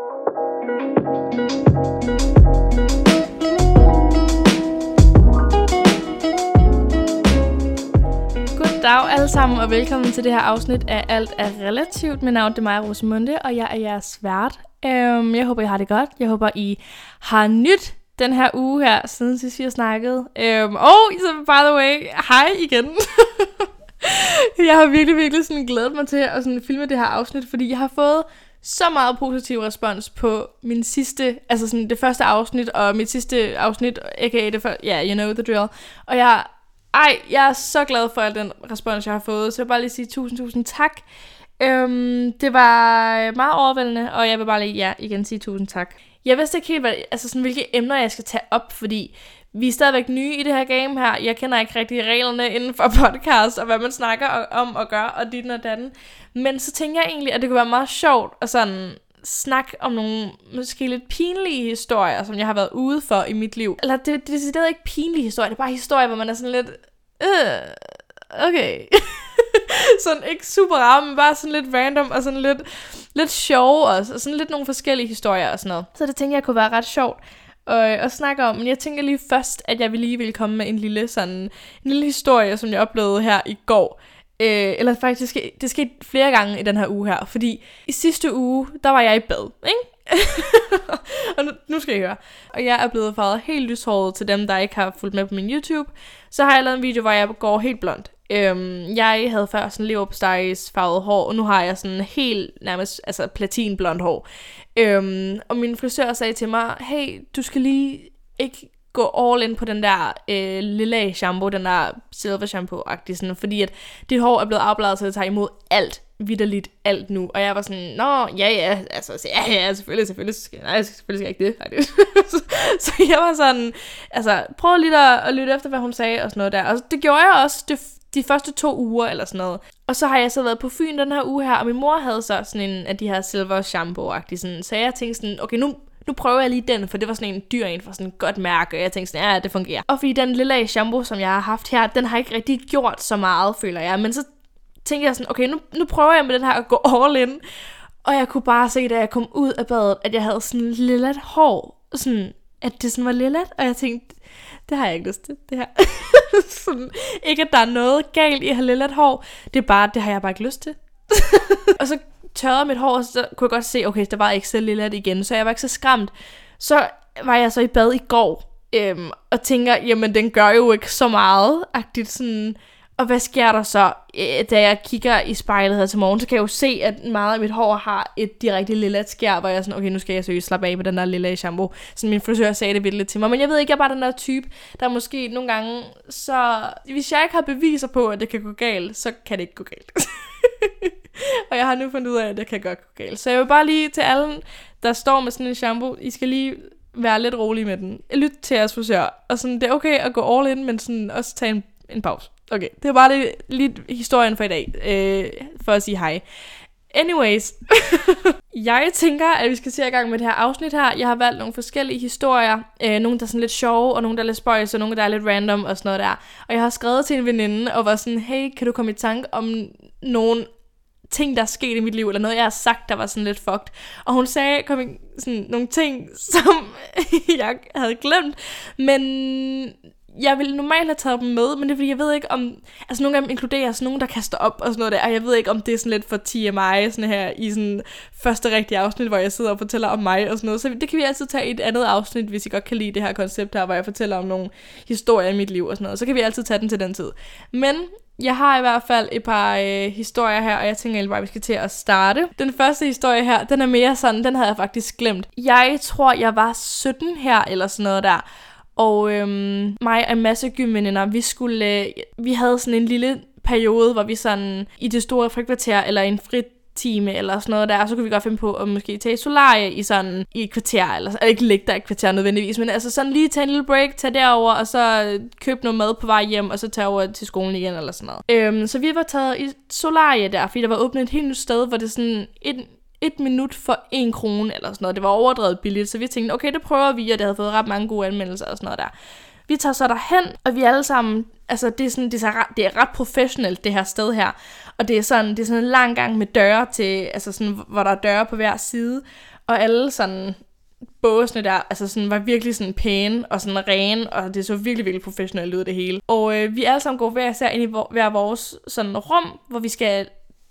Goddag alle sammen, og velkommen til det her afsnit af Alt er Relativt. Mit navn er Maja Rosemunde, og jeg er jeres vært. Um, jeg håber, I har det godt. Jeg håber, I har nyt den her uge her, siden sidst vi har snakket. Um, og so by the way, hej igen. jeg har virkelig, virkelig sådan glædet mig til at sådan filme det her afsnit, fordi jeg har fået så meget positiv respons på min sidste, altså sådan det første afsnit, og mit sidste afsnit, aka det for, ja, yeah, you know the drill. Og jeg, ej, jeg er så glad for al den respons, jeg har fået, så jeg vil bare lige sige tusind, tusind tak. Øhm, det var øh, meget overvældende, og jeg vil bare lige, ja, igen sige tusind tak. Jeg vidste ikke helt, hvad, altså sådan, hvilke emner jeg skal tage op, fordi vi er stadigvæk nye i det her game her. Jeg kender ikke rigtig reglerne inden for podcast, og hvad man snakker om og gør, og dit og datten. Men så tænker jeg egentlig, at det kunne være meget sjovt at sådan snakke om nogle måske lidt pinlige historier, som jeg har været ude for i mit liv. Eller det, det, det er ikke pinlige historier, det er bare historier, hvor man er sådan lidt... Øh, okay. sådan ikke super rar, men bare sådan lidt random og sådan lidt, lidt sjov også. Og sådan lidt nogle forskellige historier og sådan noget. Så det tænker jeg kunne være ret sjovt og, øh, og snakke om. Men jeg tænker lige først, at jeg vil lige vil komme med en lille, sådan, en lille historie, som jeg oplevede her i går. Øh, eller faktisk, det skete flere gange i den her uge her. Fordi i sidste uge, der var jeg i bad, ikke? og nu, nu skal I høre. Og jeg er blevet farvet helt lyshåret til dem, der ikke har fulgt med på min YouTube. Så har jeg lavet en video, hvor jeg går helt blond. Øhm, jeg havde før sådan leverpostejs farvet hår, og nu har jeg sådan helt nærmest altså platinblond hår. Øhm, og min frisør sagde til mig, hey, du skal lige ikke gå all in på den der øh, lille shampoo, den der silver shampoo-agtig, sådan, fordi at dit hår er blevet afbladet så det tager imod alt, vidderligt alt nu. Og jeg var sådan, nå, ja, ja, altså, ja, ja, selvfølgelig, selvfølgelig, skal, nej, selvfølgelig skal jeg ikke det. så, så jeg var sådan, altså, prøv lige at, at lytte efter, hvad hun sagde og sådan noget der. Og det gjorde jeg også, det de første to uger eller sådan noget. Og så har jeg så været på Fyn den her uge her, og min mor havde så sådan en af de her silver shampoo sådan, så jeg tænkte sådan, okay, nu, nu prøver jeg lige den, for det var sådan en dyr en for sådan et godt mærke, og jeg tænkte sådan, ja, det fungerer. Og fordi den lille shampoo, som jeg har haft her, den har ikke rigtig gjort så meget, føler jeg. Men så tænkte jeg sådan, okay, nu, nu prøver jeg med den her at gå all in. Og jeg kunne bare se, da jeg kom ud af badet, at jeg havde sådan lillet hår, sådan, at det sådan var lillet, og jeg tænkte, det har jeg ikke lyst til, det her. sådan, ikke at der er noget galt i at have lillet hår, det er bare, det har jeg bare ikke lyst til. og så tørrede mit hår, så kunne jeg godt se, okay, der var ikke så lille igen, så jeg var ikke så skræmt. Så var jeg så i bad i går, øhm, og tænker, jamen den gør jo ikke så meget, agtigt sådan, og hvad sker der så, øh, da jeg kigger i spejlet her til morgen, så kan jeg jo se, at meget af mit hår har et direkte lille skær, hvor jeg er sådan, okay, nu skal jeg seriøst slappe af med den der lilla shampoo. Så min frisør sagde det vildt til mig, men jeg ved ikke, jeg er bare den der type, der måske nogle gange, så hvis jeg ikke har beviser på, at det kan gå galt, så kan det ikke gå galt. og jeg har nu fundet ud af, at det kan godt gå galt. Så jeg vil bare lige til alle, der står med sådan en shampoo, I skal lige være lidt rolig med den. Lyt til jeres frisør. Og sådan, det er okay at gå all in, men sådan også tage en, en pause. Okay, det var bare lige, lige historien for i dag, øh, for at sige hej. Anyways, jeg tænker, at vi skal se i gang med det her afsnit her. Jeg har valgt nogle forskellige historier. Øh, nogle, der er sådan lidt sjove, og nogle, der er lidt spøjs, og nogle, der er lidt random og sådan noget der. Og jeg har skrevet til en veninde, og var sådan, hey, kan du komme i tanke om nogle ting, der er sket i mit liv, eller noget, jeg har sagt, der var sådan lidt fucked. Og hun sagde kom sådan nogle ting, som jeg havde glemt, men jeg ville normalt have taget dem med, men det er fordi, jeg ved ikke om... Altså nogle af dem inkluderer sådan nogen, der kaster op og sådan noget der, og jeg ved ikke, om det er sådan lidt for TMI, sådan her i sådan første rigtige afsnit, hvor jeg sidder og fortæller om mig og sådan noget. Så det kan vi altid tage i et andet afsnit, hvis I godt kan lide det her koncept her, hvor jeg fortæller om nogle historier i mit liv og sådan noget. Så kan vi altid tage den til den tid. Men jeg har i hvert fald et par øh, historier her, og jeg tænker egentlig bare, at vi skal til at starte. Den første historie her, den er mere sådan, den havde jeg faktisk glemt. Jeg tror, jeg var 17 her, eller sådan noget der. Og øhm, mig og en masse gymveninder, vi skulle, øh, vi havde sådan en lille periode, hvor vi sådan i det store frikvarter, eller en frit time eller sådan noget der, så kunne vi godt finde på at måske tage solarie i sådan i et kvarter, eller, altså, ikke ligge der et kvarter nødvendigvis, men altså sådan lige tage en lille break, tage derover og så øh, købe noget mad på vej hjem, og så tage over til skolen igen eller sådan noget. Øhm, så vi var taget i solarie der, fordi der var åbnet et helt nyt sted, hvor det sådan et, et minut for en krone eller sådan noget. Det var overdrevet billigt, så vi tænkte, okay, det prøver vi, og det havde fået ret mange gode anmeldelser og sådan noget der. Vi tager så derhen, og vi alle sammen, altså det er, sådan, det er, ret, det er ret professionelt, det her sted her. Og det er sådan, det er sådan en lang gang med døre til, altså sådan, hvor der er døre på hver side. Og alle sådan båsene der, altså sådan, var virkelig sådan pæne og sådan rene, og det så virkelig, virkelig professionelt ud det hele. Og øh, vi alle sammen går hver især ind i hver vores sådan rum, hvor vi skal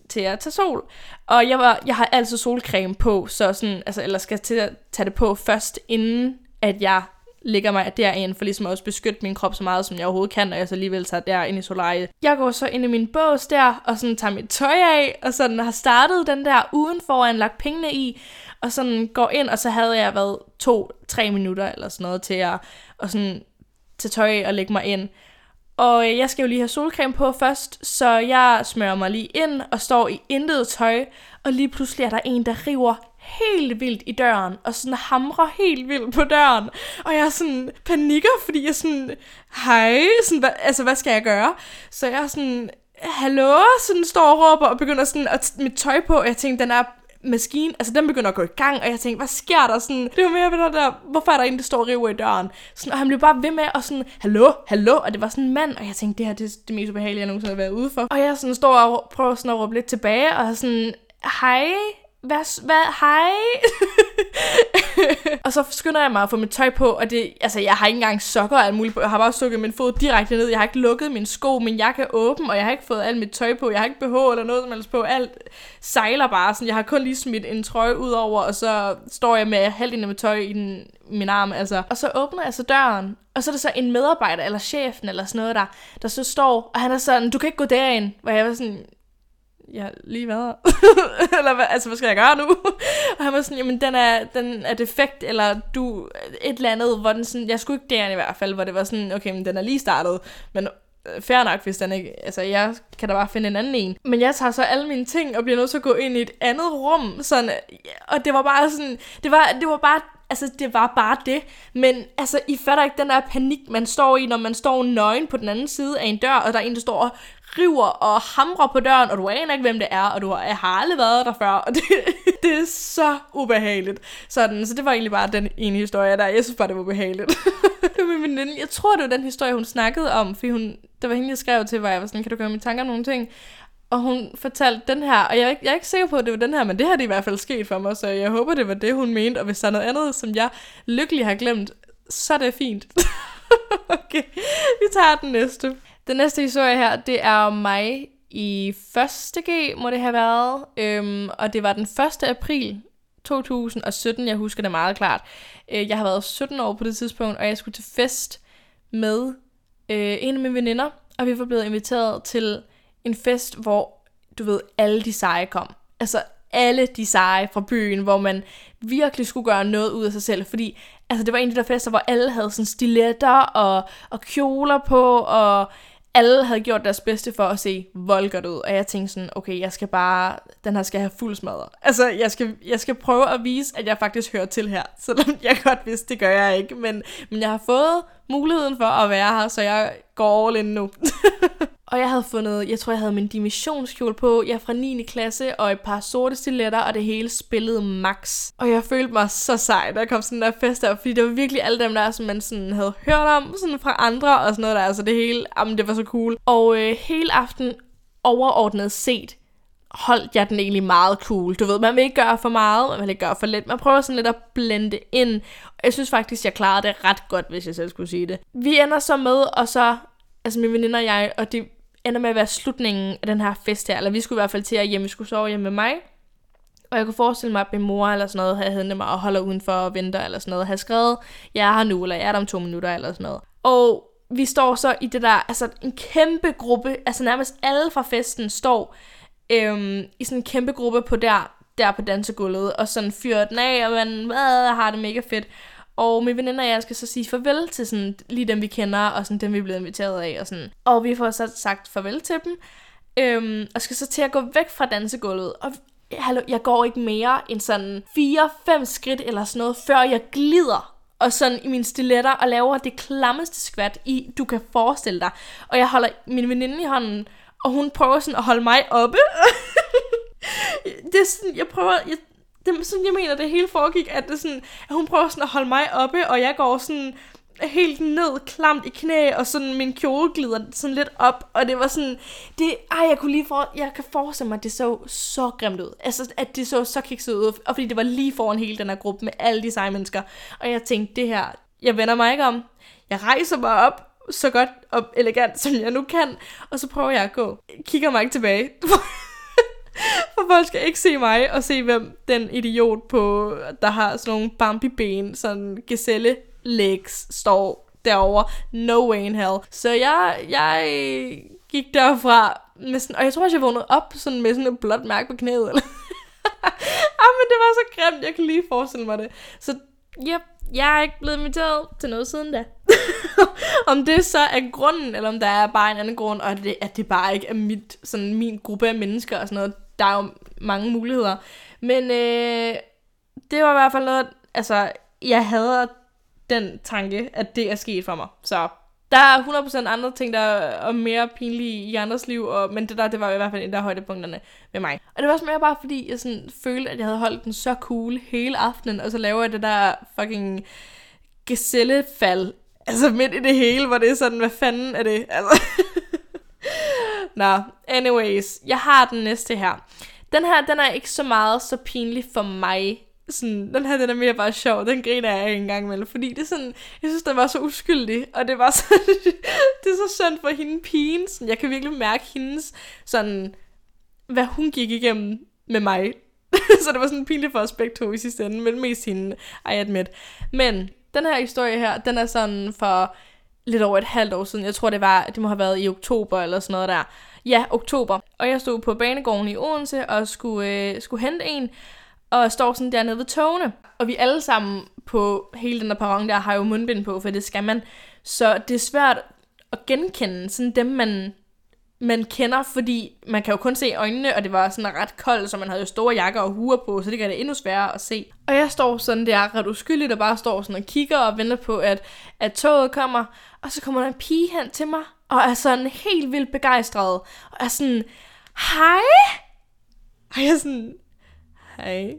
til at tage sol. Og jeg, var, jeg har altid solcreme på, så sådan, altså, eller skal til at tage det på først, inden at jeg ligger mig derind, for ligesom at også beskytte min krop så meget, som jeg overhovedet kan, og jeg så alligevel tager derind i solariet. Jeg går så ind i min bås der, og sådan tager mit tøj af, og sådan har startet den der udenfor, og lagt pengene i, og sådan går ind, og så havde jeg været to-tre minutter eller sådan noget til at og sådan tage tøj af og lægge mig ind. Og øh, jeg skal jo lige have solcreme på først, så jeg smører mig lige ind og står i intet tøj, og lige pludselig er der en, der river helt vildt i døren, og sådan hamrer helt vildt på døren. Og jeg sådan panikker, fordi jeg sådan, hej, sådan, hva, altså hvad skal jeg gøre? Så jeg sådan, hallo, sådan står og råber og begynder sådan at mit tøj på, og jeg tænkte, den er maskine, altså den begynder at gå i gang, og jeg tænkte, hvad sker der? Sådan, det var mere ved der, hvorfor er der en, der står og river i døren? Sådan, og han blev bare ved med, og sådan, hallo, hallo, og det var sådan en mand, og jeg tænkte, det her det er det mest ubehagelige, jeg nogensinde har været ude for. Og jeg sådan står og prøver sådan at råbe lidt tilbage, og sådan, hej, hvad, hvad, hej? og så skynder jeg mig at få mit tøj på, og det, altså, jeg har ikke engang sokker og alt muligt på. Jeg har bare stukket min fod direkte ned. Jeg har ikke lukket min sko, min jakke er åben, og jeg har ikke fået alt mit tøj på. Jeg har ikke BH eller noget som helst på. Alt sejler bare sådan. Jeg har kun lige smidt en trøje ud over, og så står jeg med halvdelen af mit tøj i den, min arm, altså. Og så åbner jeg så døren, og så er der så en medarbejder, eller chefen, eller sådan noget der, der så står, og han er sådan, du kan ikke gå derind, hvor jeg var sådan, jeg har lige været eller hvad, altså, hvad skal jeg gøre nu? og han var sådan, jamen, den er, den er defekt, eller du, et eller andet, hvor den sådan, jeg skulle ikke derind i hvert fald, hvor det var sådan, okay, men den er lige startet, men øh, fair nok, hvis den ikke, altså jeg kan da bare finde en anden en. Men jeg tager så alle mine ting og bliver nødt til at gå ind i et andet rum, sådan, og det var bare sådan, det var, det var bare altså, det var bare det. Men altså, I fatter ikke den der panik, man står i, når man står nøgen på den anden side af en dør, og der er en, der står og river og hamrer på døren, og du aner ikke, hvem det er, og du har, har aldrig været der før, og det, det er så ubehageligt. Sådan, så det var egentlig bare den ene historie der. Jeg synes bare, det var ubehageligt. det min veninde. Jeg tror, det var den historie, hun snakkede om, fordi hun, der var hende, jeg skrev til, hvor jeg var sådan, kan du gøre mine tanker om nogle ting? Og hun fortalte den her, og jeg er, ikke, jeg er ikke sikker på, at det var den her, men det har det i hvert fald sket for mig, så jeg håber, det var det, hun mente. Og hvis der er noget andet, som jeg lykkelig har glemt, så er det fint. okay, vi tager den næste. Den næste historie her, det er om mig i 1. G, må det have været. Øhm, og det var den 1. april 2017, jeg husker det meget klart. Øh, jeg har været 17 år på det tidspunkt, og jeg skulle til fest med øh, en af mine veninder, og vi var blevet inviteret til en fest, hvor, du ved, alle de seje kom. Altså alle de seje fra byen, hvor man virkelig skulle gøre noget ud af sig selv, fordi altså, det var en af de der fester, hvor alle havde sådan stiletter og, og kjoler på, og alle havde gjort deres bedste for at se voldgodt ud, og jeg tænkte sådan, okay, jeg skal bare, den her skal have fuld smadret. Altså, jeg skal, jeg skal prøve at vise, at jeg faktisk hører til her, selvom jeg godt vidste, det gør jeg ikke, men, men jeg har fået muligheden for at være her, så jeg går all in nu. Og jeg havde fundet, jeg tror jeg havde min dimissionskjole på, jeg er fra 9. klasse, og et par sorte stiletter, og det hele spillede max. Og jeg følte mig så sej, da jeg kom sådan der fest der, fordi det var virkelig alle dem der, som man sådan havde hørt om, sådan fra andre og sådan noget der, altså det hele, jamen det var så cool. Og øh, hele aften overordnet set, holdt jeg den egentlig meget cool. Du ved, man vil ikke gøre for meget, man vil ikke gøre for lidt. Man prøver sådan lidt at blende ind. Og jeg synes faktisk, jeg klarede det ret godt, hvis jeg selv skulle sige det. Vi ender så med, og så, altså min veninde og jeg, og det ender med at være slutningen af den her fest her. Eller vi skulle i hvert fald til at hjemme, vi skulle sove hjemme med mig. Og jeg kunne forestille mig, at min mor eller sådan noget havde hentet mig og holder udenfor og venter eller sådan noget. og Havde skrevet, jeg er her nu, eller jeg er der om to minutter eller sådan noget. Og vi står så i det der, altså en kæmpe gruppe, altså nærmest alle fra festen står øhm, i sådan en kæmpe gruppe på der, der på dansegulvet, og sådan fyrer den af, og man øh, har det mega fedt. Og min veninde og jeg skal så sige farvel til sådan, lige dem, vi kender, og sådan dem, vi er blevet inviteret af. Og, sådan. og vi får så sagt farvel til dem, øhm, og skal så til at gå væk fra dansegulvet. Og hallo, jeg går ikke mere end sådan 4-5 skridt eller sådan noget, før jeg glider og sådan i mine stiletter og laver det klammeste skvat i, du kan forestille dig. Og jeg holder min veninde i hånden, og hun prøver sådan at holde mig oppe. det er sådan, jeg prøver, jeg det, sådan, jeg mener, det hele foregik, at, det sådan, at hun prøver sådan at holde mig oppe, og jeg går sådan helt ned, klamt i knæ, og sådan min kjole glider sådan lidt op, og det var sådan, det, ej, jeg kunne lige for, jeg kan forestille mig, at det så så grimt ud. Altså, at det så så kikset ud, og fordi det var lige foran hele den her gruppe med alle de seje mennesker. Og jeg tænkte, det her, jeg vender mig ikke om. Jeg rejser mig op, så godt og elegant, som jeg nu kan, og så prøver jeg at gå. Kigger mig ikke tilbage. For folk skal ikke se mig og se, hvem den idiot på, der har sådan nogle Bambi-ben, sådan gazelle legs, står derovre. No way in hell. Så jeg, jeg gik derfra, med sådan, og jeg tror også, jeg vågnede op sådan med sådan et blåt mærke på knæet. Eller? ah, men det var så grimt, jeg kan lige forestille mig det. Så yep, jeg er ikke blevet inviteret til noget siden da. om det så er grunden, eller om der er bare en anden grund, og det, at det bare ikke er mit, sådan min gruppe af mennesker og sådan noget. Der er jo mange muligheder. Men øh, det var i hvert fald noget, altså, jeg havde den tanke, at det er sket for mig. Så der er 100% andre ting, der er mere pinlige i andres liv, og, men det der, det var i hvert fald en af højdepunkterne med mig. Og det var også mere bare fordi, jeg sådan følte, at jeg havde holdt den så cool hele aftenen, og så laver jeg det der fucking gazellefald, altså midt i det hele, hvor det er sådan, hvad fanden er det? Altså. Nå, anyways, jeg har den næste her. Den her, den er ikke så meget så pinlig for mig, sådan, den her, den er mere bare sjov, den griner jeg ikke engang med, fordi det er sådan, jeg synes, den var så uskyldig, og det var så, det er så synd for hende pigen, sådan, jeg kan virkelig mærke hendes, sådan, hvad hun gik igennem med mig, så det var sådan pinligt for os begge to i sidste ende, men mest hende, I admit. Men, den her historie her, den er sådan for lidt over et halvt år siden, jeg tror det var, det må have været i oktober eller sådan noget der, ja, oktober, og jeg stod på banegården i Odense og skulle, øh, skulle hente en, og står sådan dernede ved togene. Og vi alle sammen på hele den der perron der har jo mundbind på, for det skal man. Så det er svært at genkende sådan dem, man, man kender, fordi man kan jo kun se øjnene, og det var sådan ret koldt, så man havde jo store jakker og huer på, så det gør det endnu sværere at se. Og jeg står sådan der ret uskyldigt, og bare står sådan og kigger og venter på, at, at toget kommer, og så kommer der en pige hen til mig, og er sådan helt vildt begejstret, og er sådan, hej! Og jeg er sådan, hej.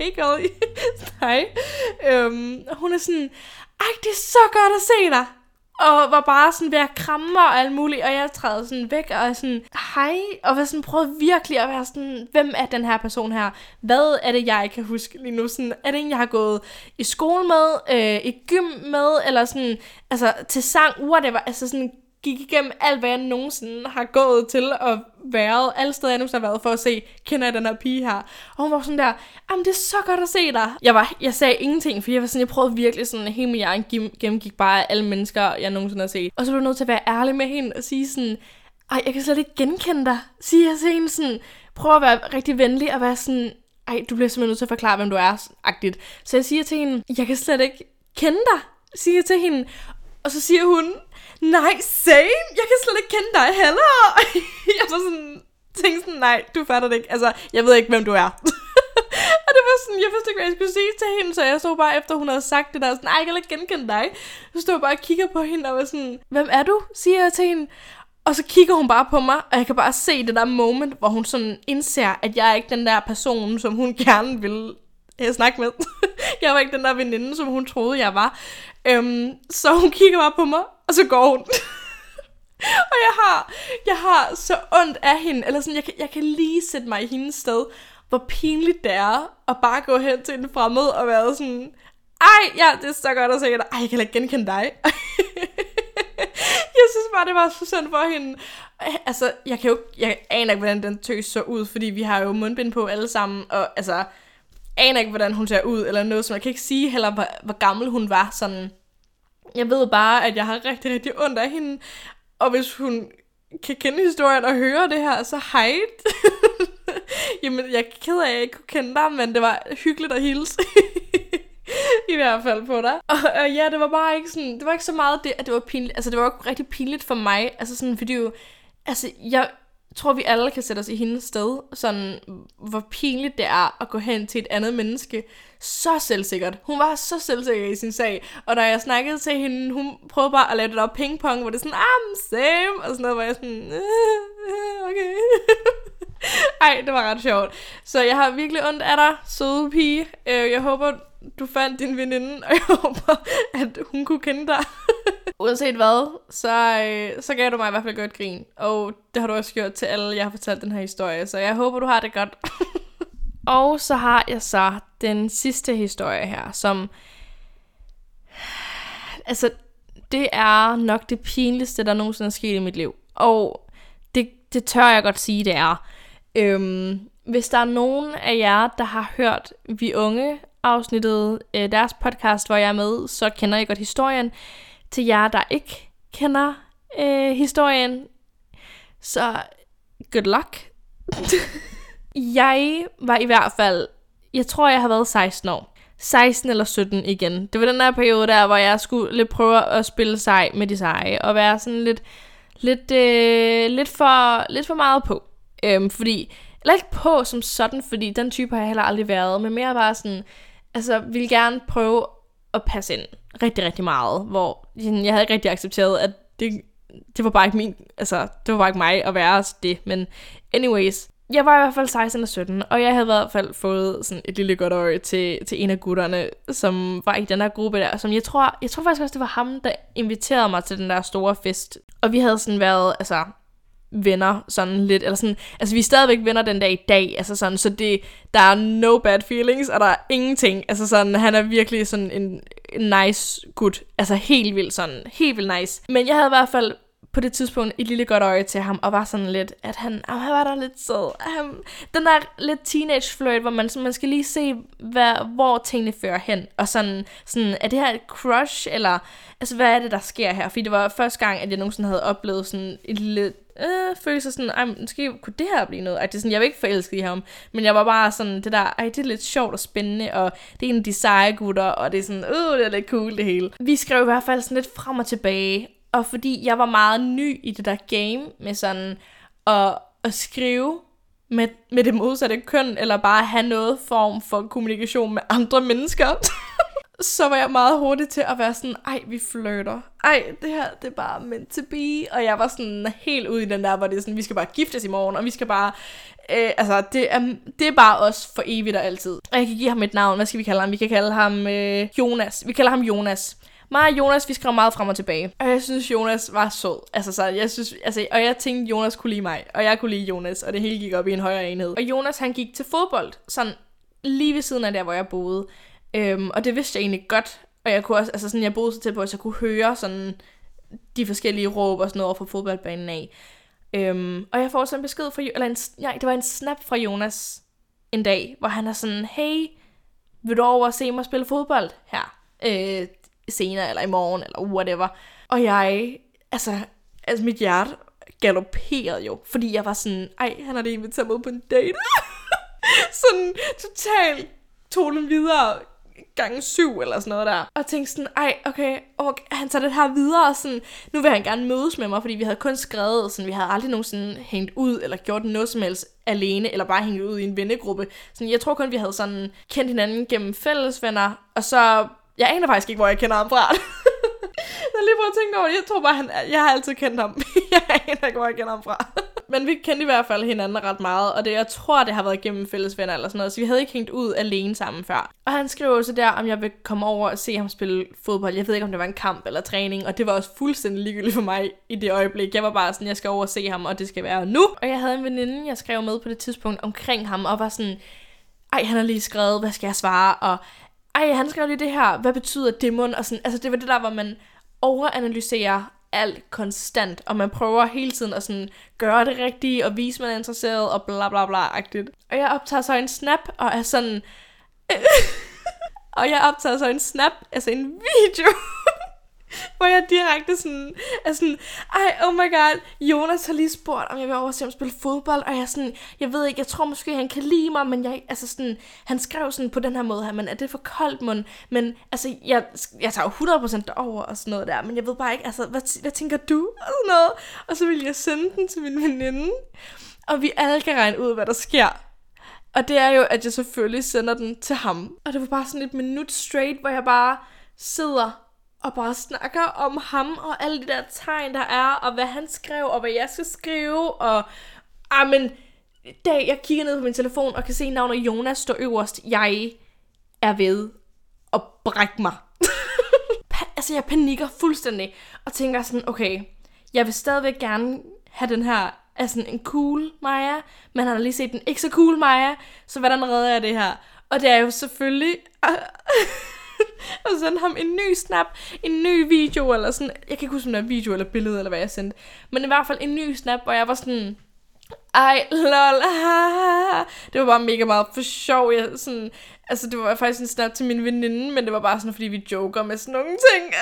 hey girl, hej. Øhm, hun er sådan, ej, det er så godt at se dig. Og var bare sådan ved at kramme og alt muligt, og jeg træder sådan væk og er sådan, hej, og var sådan, prøvede virkelig at være sådan, hvem er den her person her? Hvad er det, jeg kan huske lige nu? Sådan, er det en, jeg har gået i skole med, øh, i gym med, eller sådan, altså til sang, whatever, altså sådan gik igennem alt, hvad jeg nogensinde har gået til og været, alle steder jeg nogensinde har været for at se, kender jeg den her pige her? Og hun var sådan der, jamen det er så godt at se dig. Jeg, var, jeg sagde ingenting, for jeg var sådan, jeg prøvede virkelig sådan, hele min hjerne gennemgik bare alle mennesker, jeg nogensinde har set. Og så blev jeg nødt til at være ærlig med hende og sige sådan, ej, jeg kan slet ikke genkende dig. Siger jeg til hende sådan, prøv at være rigtig venlig og være sådan, ej, du bliver simpelthen nødt til at forklare, hvem du er, agtigt. Så jeg siger til hende, jeg kan slet ikke kende dig, siger jeg til hende. Og så siger hun, nej, same, jeg kan slet ikke kende dig heller. jeg var sådan, tænkte sådan, nej, du fatter det ikke. Altså, jeg ved ikke, hvem du er. og det var sådan, jeg vidste ikke, hvad jeg skulle sige til hende, så jeg stod bare efter, hun havde sagt det der, sådan, nej, jeg kan ikke genkende dig. Så stod jeg bare og kigger på hende og var sådan, hvem er du, siger jeg til hende. Og så kigger hun bare på mig, og jeg kan bare se det der moment, hvor hun sådan indser, at jeg er ikke den der person, som hun gerne vil jeg øh, snakke med. jeg var ikke den der veninde, som hun troede, jeg var. Øhm, så hun kigger bare på mig, og så går hun. og jeg har, jeg har så ondt af hende, eller sådan, jeg kan, jeg kan lige sætte mig i hendes sted, hvor pinligt det er at bare gå hen til en fremmed og være sådan, ej, ja, det er så godt at se dig. Ej, jeg kan ikke genkende dig. jeg synes bare, det var så synd for hende. Altså, jeg kan jo jeg aner ikke, hvordan den tøs så ud, fordi vi har jo mundbind på alle sammen, og altså, aner ikke, hvordan hun ser ud, eller noget, som jeg kan ikke sige heller, hvor, hvor gammel hun var, sådan. Jeg ved bare, at jeg har rigtig, rigtig ondt af hende, og hvis hun kan kende historien og høre det her, så hej. Jamen, jeg er ked af, at jeg ikke kunne kende dig, men det var hyggeligt at hilse. I hvert fald på dig. Og, og, ja, det var bare ikke sådan, det var ikke så meget det, at det var pinligt, altså det var jo rigtig pinligt for mig, altså sådan, fordi jo, altså jeg, tror, vi alle kan sætte os i hendes sted. Sådan, hvor pinligt det er at gå hen til et andet menneske. Så selvsikkert. Hun var så selvsikker i sin sag. Og da jeg snakkede til hende, hun prøvede bare at lave det der pingpong, hvor det er sådan, ah, same, og sådan noget, hvor jeg sådan, øh, okay. Ej, det var ret sjovt. Så jeg har virkelig ondt af dig, søde pige. Øh, jeg håber, du fandt din veninde, og jeg håber, at hun kunne kende dig. Uanset hvad, så, øh, så gav du mig i hvert fald godt grin. Og det har du også gjort til alle, jeg har fortalt den her historie. Så jeg håber, du har det godt. og så har jeg så den sidste historie her, som... Altså, det er nok det pinligste, der nogensinde er sket i mit liv. Og det, det tør jeg godt sige, det er. Øhm, hvis der er nogen af jer, der har hørt Vi Unge afsnittet, øh, deres podcast, hvor jeg er med, så kender I godt historien. Til jer, der ikke kender øh, historien, så good luck. jeg var i hvert fald, jeg tror, jeg har været 16 år. 16 eller 17 igen. Det var den der periode der, hvor jeg skulle lidt prøve at spille sej med de seje, og være sådan lidt, lidt, øh, lidt, for, lidt for meget på. Øhm, fordi, eller ikke på som sådan, fordi den type har jeg heller aldrig været, men mere bare sådan, altså, ville gerne prøve at passe ind rigtig, rigtig meget, hvor jeg havde ikke rigtig accepteret, at det, det var bare ikke min, altså, det var bare ikke mig at være det, men anyways, jeg var i hvert fald 16 og 17, og jeg havde i hvert fald fået sådan et lille godt øje til, til en af gutterne, som var i den her gruppe der, som jeg tror, jeg tror faktisk også, det var ham, der inviterede mig til den der store fest. Og vi havde sådan været, altså, venner sådan lidt, eller sådan, altså vi er stadigvæk venner den dag i dag, altså sådan, så det, der er no bad feelings, og der er ingenting, altså sådan, han er virkelig sådan en, en nice gut, altså helt vildt sådan, helt vildt nice. Men jeg havde i hvert fald på det tidspunkt et lille godt øje til ham, og var sådan lidt, at han, oh, han var der lidt sød. Han, den der lidt teenage flirt, hvor man, sådan, man skal lige se, hvad, hvor tingene fører hen, og sådan, sådan, er det her et crush, eller, altså hvad er det, der sker her? Fordi det var første gang, at jeg nogensinde havde oplevet sådan et lille øh, følelse sådan, ej, måske kunne det her blive noget. Ej, det er sådan, jeg var ikke forelsket i ham, men jeg var bare sådan, det der, ej, det er lidt sjovt og spændende, og det er en af de seje gutter, og det er sådan, øh, det er lidt cool det hele. Vi skrev i hvert fald sådan lidt frem og tilbage, og fordi jeg var meget ny i det der game med sådan at, at skrive med, med det modsatte køn, eller bare have noget form for kommunikation med andre mennesker, så var jeg meget hurtig til at være sådan, ej, vi flirter. Ej, det her, det er bare meant to be. Og jeg var sådan helt ude i den der, hvor det er sådan, vi skal bare giftes i morgen, og vi skal bare, øh, altså, det er, det er bare os for evigt og altid. Og jeg kan give ham et navn, hvad skal vi kalde ham? Vi kan kalde ham øh, Jonas. Vi kalder ham Jonas mig og Jonas, vi skrev meget frem og tilbage. Og jeg synes, Jonas var sød. Altså, så jeg synes, altså, og jeg tænkte, Jonas kunne lide mig. Og jeg kunne lide Jonas, og det hele gik op i en højere enhed. Og Jonas, han gik til fodbold, sådan lige ved siden af der, hvor jeg boede. Øhm, og det vidste jeg egentlig godt. Og jeg kunne også, altså sådan, jeg boede så tæt på, at jeg kunne høre sådan de forskellige råb og sådan noget fra fodboldbanen af. Øhm, og jeg får så en besked fra, eller en, ja, det var en snap fra Jonas en dag, hvor han er sådan, hey, vil du over og se mig spille fodbold her? Øh, senere, eller i morgen, eller whatever. Og jeg, altså, altså mit hjerte galopperede jo, fordi jeg var sådan, ej, han har det inviteret mig på en date. sådan totalt tog den videre gange syv eller sådan noget der. Og tænkte sådan, ej, okay, okay, han tager det her videre, og sådan, nu vil han gerne mødes med mig, fordi vi havde kun skrevet, sådan, vi havde aldrig nogensinde hængt ud, eller gjort noget som helst alene, eller bare hængt ud i en vennegruppe. Sådan, jeg tror kun, vi havde sådan kendt hinanden gennem fælles venner, og så jeg aner faktisk ikke, hvor jeg kender ham fra. jeg lige prøvet at tænke over det. Jeg tror bare, han, jeg har altid kendt ham. jeg aner ikke, hvor jeg kender ham fra. Men vi kendte i hvert fald hinanden ret meget, og det, jeg tror, det har været gennem fælles venner eller sådan noget, så vi havde ikke hængt ud alene sammen før. Og han skrev også der, om jeg vil komme over og se ham spille fodbold. Jeg ved ikke, om det var en kamp eller træning, og det var også fuldstændig ligegyldigt for mig i det øjeblik. Jeg var bare sådan, jeg skal over og se ham, og det skal være nu. Og jeg havde en veninde, jeg skrev med på det tidspunkt omkring ham, og var sådan, ej, han har lige skrevet, hvad skal jeg svare? Og ej, han skrev lige det her, hvad betyder dæmon? Og sådan, altså det var det der, hvor man overanalyserer alt konstant, og man prøver hele tiden at sådan gøre det rigtige, og vise, man er interesseret, og bla bla bla agtigt. Og jeg optager så en snap, og er sådan... og jeg optager så en snap, altså en video, hvor jeg direkte sådan, er sådan, ej, oh my god, Jonas har lige spurgt, om jeg vil over og spille fodbold, og jeg sådan, jeg ved ikke, jeg tror måske, han kan lide mig, men jeg, altså sådan, han skrev sådan på den her måde her, men er det for koldt, mund? Men altså, jeg, jeg tager jo 100% over og sådan noget der, men jeg ved bare ikke, altså, hvad, hvad tænker du? Og sådan noget. Og så vil jeg sende den til min veninde, og vi alle kan regne ud, hvad der sker. Og det er jo, at jeg selvfølgelig sender den til ham. Og det var bare sådan et minut straight, hvor jeg bare sidder og bare snakker om ham og alle de der tegn, der er, og hvad han skrev, og hvad jeg skal skrive, og ah, Amen, dag jeg kigger ned på min telefon og kan se navnet Jonas står øverst, jeg er ved at brække mig. altså, jeg panikker fuldstændig, og tænker sådan, okay, jeg vil stadigvæk gerne have den her altså en cool Maja, men han har lige set den ikke så cool Maja, så hvordan redder jeg det her? Og det er jo selvfølgelig ah, og sende ham en ny snap, en ny video, eller sådan, jeg kan ikke huske, om det video eller billede, eller hvad jeg sendte, men i hvert fald en ny snap, hvor jeg var sådan, ej, lol, Det var bare mega meget for sjov. Jeg, sådan, altså, det var faktisk en snap til min veninde, men det var bare sådan, fordi vi joker med sådan nogle ting.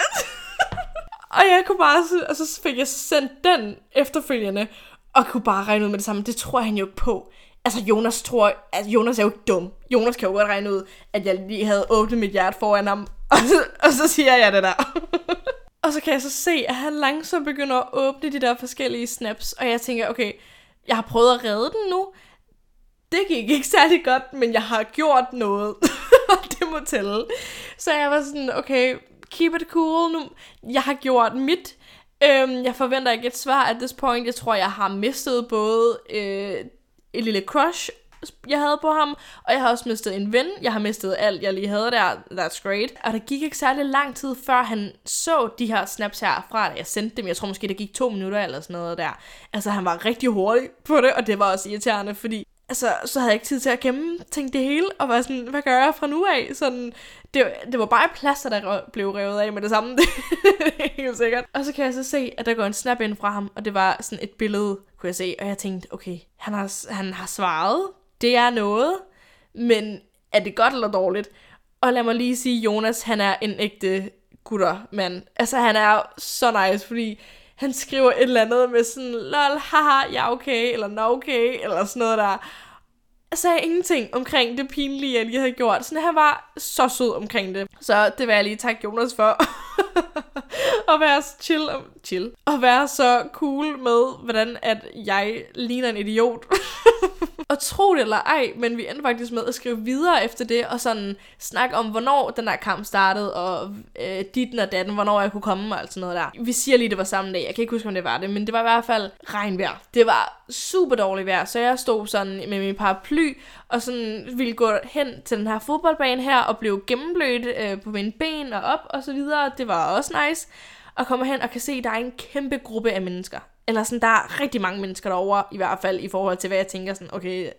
og jeg kunne bare, og så fik jeg sendt den efterfølgende, og kunne bare regne ud med det samme. Det tror han jo ikke på. Altså, Jonas tror... Altså, Jonas er jo ikke dum. Jonas kan jo godt regne ud, at jeg lige havde åbnet mit hjerte foran ham. Og så, og så siger jeg det der. og så kan jeg så se, at han langsomt begynder at åbne de der forskellige snaps. Og jeg tænker, okay, jeg har prøvet at redde den nu. Det gik ikke særlig godt, men jeg har gjort noget. og det må tælle. Så jeg var sådan, okay, keep it cool nu. Jeg har gjort mit. Øhm, jeg forventer ikke et svar at this point. Jeg tror, jeg har mistet både øh, et lille crush, jeg havde på ham, og jeg har også mistet en ven. Jeg har mistet alt, jeg lige havde der. That's great. Og der gik ikke særlig lang tid, før han så de her snaps her fra, da jeg sendte dem. Jeg tror måske, det gik to minutter eller sådan noget der. Altså, han var rigtig hurtig på det, og det var også irriterende, fordi altså, så havde jeg ikke tid til at gemme tænke det hele, og var sådan, hvad gør jeg fra nu af? Sådan, det, det var bare plaster, der blev revet af med det samme, det er helt sikkert. Og så kan jeg så se, at der går en snap ind fra ham, og det var sådan et billede, kunne jeg se, og jeg tænkte, okay, han har, han har svaret, det er noget, men er det godt eller dårligt? Og lad mig lige sige, Jonas, han er en ægte guttermand. Altså, han er så nice, fordi han skriver et eller andet med sådan, lol, haha, ja okay, eller no okay, eller sådan noget der. Jeg sagde ingenting omkring det pinlige, jeg lige havde gjort. Sådan, han var så sød omkring det. Så det vil jeg lige takke Jonas for. at være chill, chill. Og være så cool med, hvordan at jeg ligner en idiot. og tro det eller ej, men vi endte faktisk med at skrive videre efter det, og sådan snakke om, hvornår den der kamp startede, og øh, dit og datten, hvornår jeg kunne komme, og alt sådan noget der. Vi siger lige, det var samme dag. Jeg kan ikke huske, om det var det, men det var i hvert fald regnvejr. Det var super dårligt vejr, så jeg stod sådan med min paraply, og sådan ville gå hen til den her fodboldbane her, og blev gennemblødt øh, på mine ben og op, og så videre. Det var også nice. Og kommer hen og kan se, at der er en kæmpe gruppe af mennesker. Eller sådan, der er rigtig mange mennesker derovre, i hvert fald i forhold til, hvad jeg tænker sådan, okay,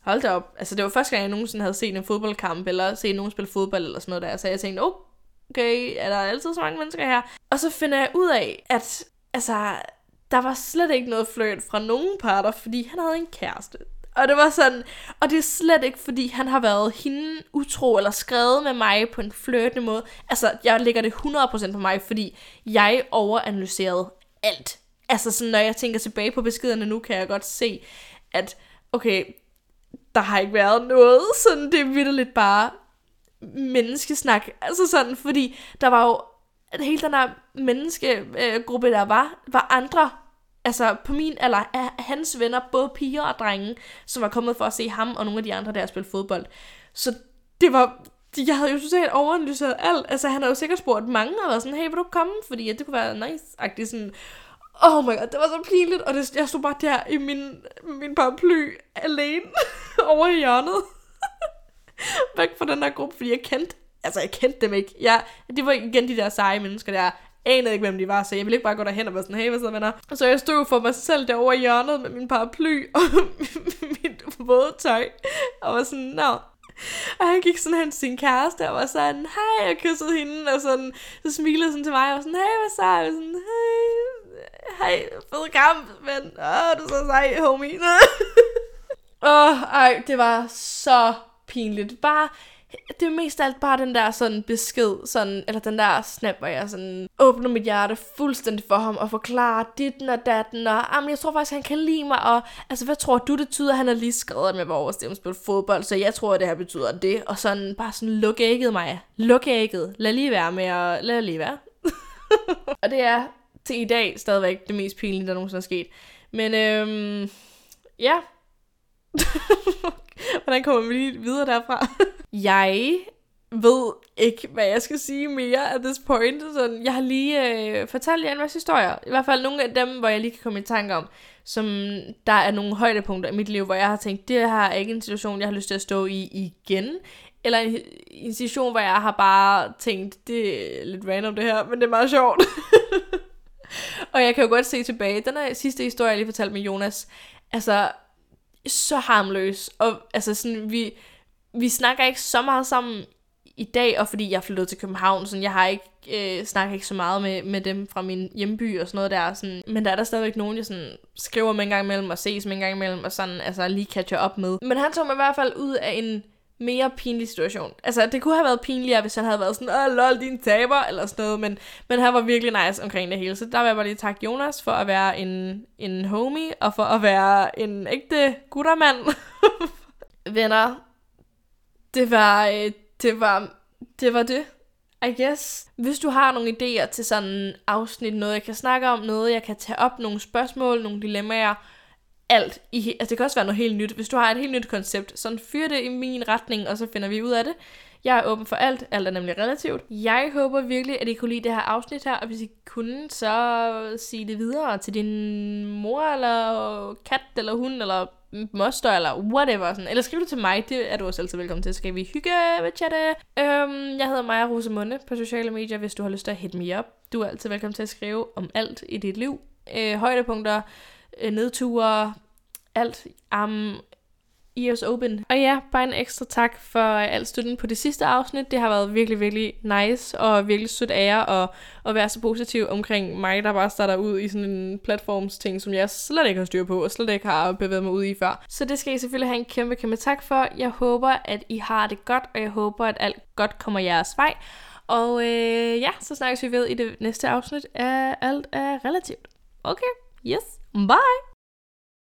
hold da op. Altså, det var første gang, jeg nogensinde havde set en fodboldkamp, eller set nogen spille fodbold, eller sådan noget der. Så jeg tænkte, oh, okay, er der altid så mange mennesker her? Og så finder jeg ud af, at altså, der var slet ikke noget fløjt fra nogen parter, fordi han havde en kæreste. Og det var sådan, og det er slet ikke, fordi han har været hende utro, eller skrevet med mig på en flirtende måde. Altså, jeg lægger det 100% på mig, fordi jeg overanalyserede alt. Altså, sådan, når jeg tænker tilbage på beskederne nu, kan jeg godt se, at, okay, der har ikke været noget, sådan, det er vidderligt bare menneskesnak. Altså sådan, fordi der var jo, at hele den der menneskegruppe, der var, var andre altså på min alder, af hans venner, både piger og drenge, som var kommet for at se ham og nogle af de andre, der spillede fodbold. Så det var, jeg havde jo totalt overanalyseret alt. Altså han har jo sikkert spurgt mange og været sådan, hey, vil du komme? Fordi ja, det kunne være nice-agtigt sådan. Oh my god, det var så pinligt, og det, jeg stod bare der i min, min paraply alene over i hjørnet. Væk fra den der gruppe, fordi jeg kendte, altså jeg kendte dem ikke. Jeg, det var igen de der seje mennesker der, anede ikke, hvem de var, så jeg ville ikke bare gå derhen og være sådan, hey, hvad så venner? Så jeg stod for mig selv derovre i hjørnet med min paraply og mit våde tøj, og var sådan, nå, og han gik sådan hen til sin kæreste og var sådan, hej, og kyssede hende, og sådan, så smilede sådan til mig, og var sådan, hey, hvad så? Og sådan, hey, hej, fed kamp, men, åh, du er så sej, homie. Åh, oh, ej, det var så pinligt. Bare det er mest alt bare den der sådan besked, sådan, eller den der snap, hvor jeg sådan åbner mit hjerte fuldstændig for ham og forklarer ditten og datten, og jamen, jeg tror faktisk, han kan lide mig, og altså, hvad tror du, det betyder? Han har lige skrevet med vores stemme spille fodbold, så jeg tror, at det her betyder det, og sådan bare sådan luk ægget mig. Luk ægget. Lad lige være med at lad lige være. og det er til i dag stadigvæk det mest pinlige, der nogensinde er sket. Men øhm, ja. Hvordan kommer vi lige videre derfra? jeg ved ikke, hvad jeg skal sige mere at this point. Sådan, jeg har lige øh, fortalt jer en masse historier. I hvert fald nogle af dem, hvor jeg lige kan komme i tanke om, som der er nogle højdepunkter i mit liv, hvor jeg har tænkt, det her er ikke en situation, jeg har lyst til at stå i igen. eller en, en situation, hvor jeg har bare tænkt, det er lidt random det her, men det er meget sjovt. og jeg kan jo godt se tilbage, den her sidste historie, jeg lige fortalte med Jonas, altså, så harmløs, og altså sådan, vi, vi snakker ikke så meget sammen i dag, og fordi jeg flyttede til København, så jeg har ikke øh, snakker ikke så meget med, med dem fra min hjemby og sådan noget der. Sådan, men der er der stadigvæk nogen, jeg sådan, skriver med en gang imellem og ses med en gang imellem, og sådan altså, lige catcher op med. Men han tog mig i hvert fald ud af en mere pinlig situation. Altså, det kunne have været pinligere, hvis han havde været sådan, åh, lol, din taber, eller sådan noget, men, men han var virkelig nice omkring det hele. Så der vil jeg bare lige takke Jonas for at være en, en homie, og for at være en ægte guttermand. Venner, det var, øh, det var, det var det. I guess. Hvis du har nogle idéer til sådan afsnit, noget jeg kan snakke om, noget jeg kan tage op, nogle spørgsmål, nogle dilemmaer, alt. I, altså det kan også være noget helt nyt. Hvis du har et helt nyt koncept, så fyr det i min retning, og så finder vi ud af det. Jeg er åben for alt. Alt er nemlig relativt. Jeg håber virkelig, at I kunne lide det her afsnit her, og hvis I kunne, så sige det videre til din mor, eller kat, eller hund, eller moster, eller whatever. Sådan. Eller skriv det til mig, det er du også altid velkommen til. Så skal vi hygge med chatte. Øhm, jeg hedder Maja Rosemunde på sociale medier, hvis du har lyst til at hit me up. Du er altid velkommen til at skrive om alt i dit liv. Øh, højdepunkter, øh, nedture, alt. Um, ears open. Og ja, bare en ekstra tak for øh, al støtten på det sidste afsnit. Det har været virkelig, virkelig nice og virkelig sødt af jer at, at være så positiv omkring mig, der bare starter ud i sådan en platformsting, som jeg slet ikke har styr på og slet ikke har bevæget mig ud i før. Så det skal I selvfølgelig have en kæmpe, kæmpe tak for. Jeg håber, at I har det godt, og jeg håber, at alt godt kommer jeres vej. Og øh, ja, så snakkes vi ved i det næste afsnit af Alt er relativt. Okay, yes, bye!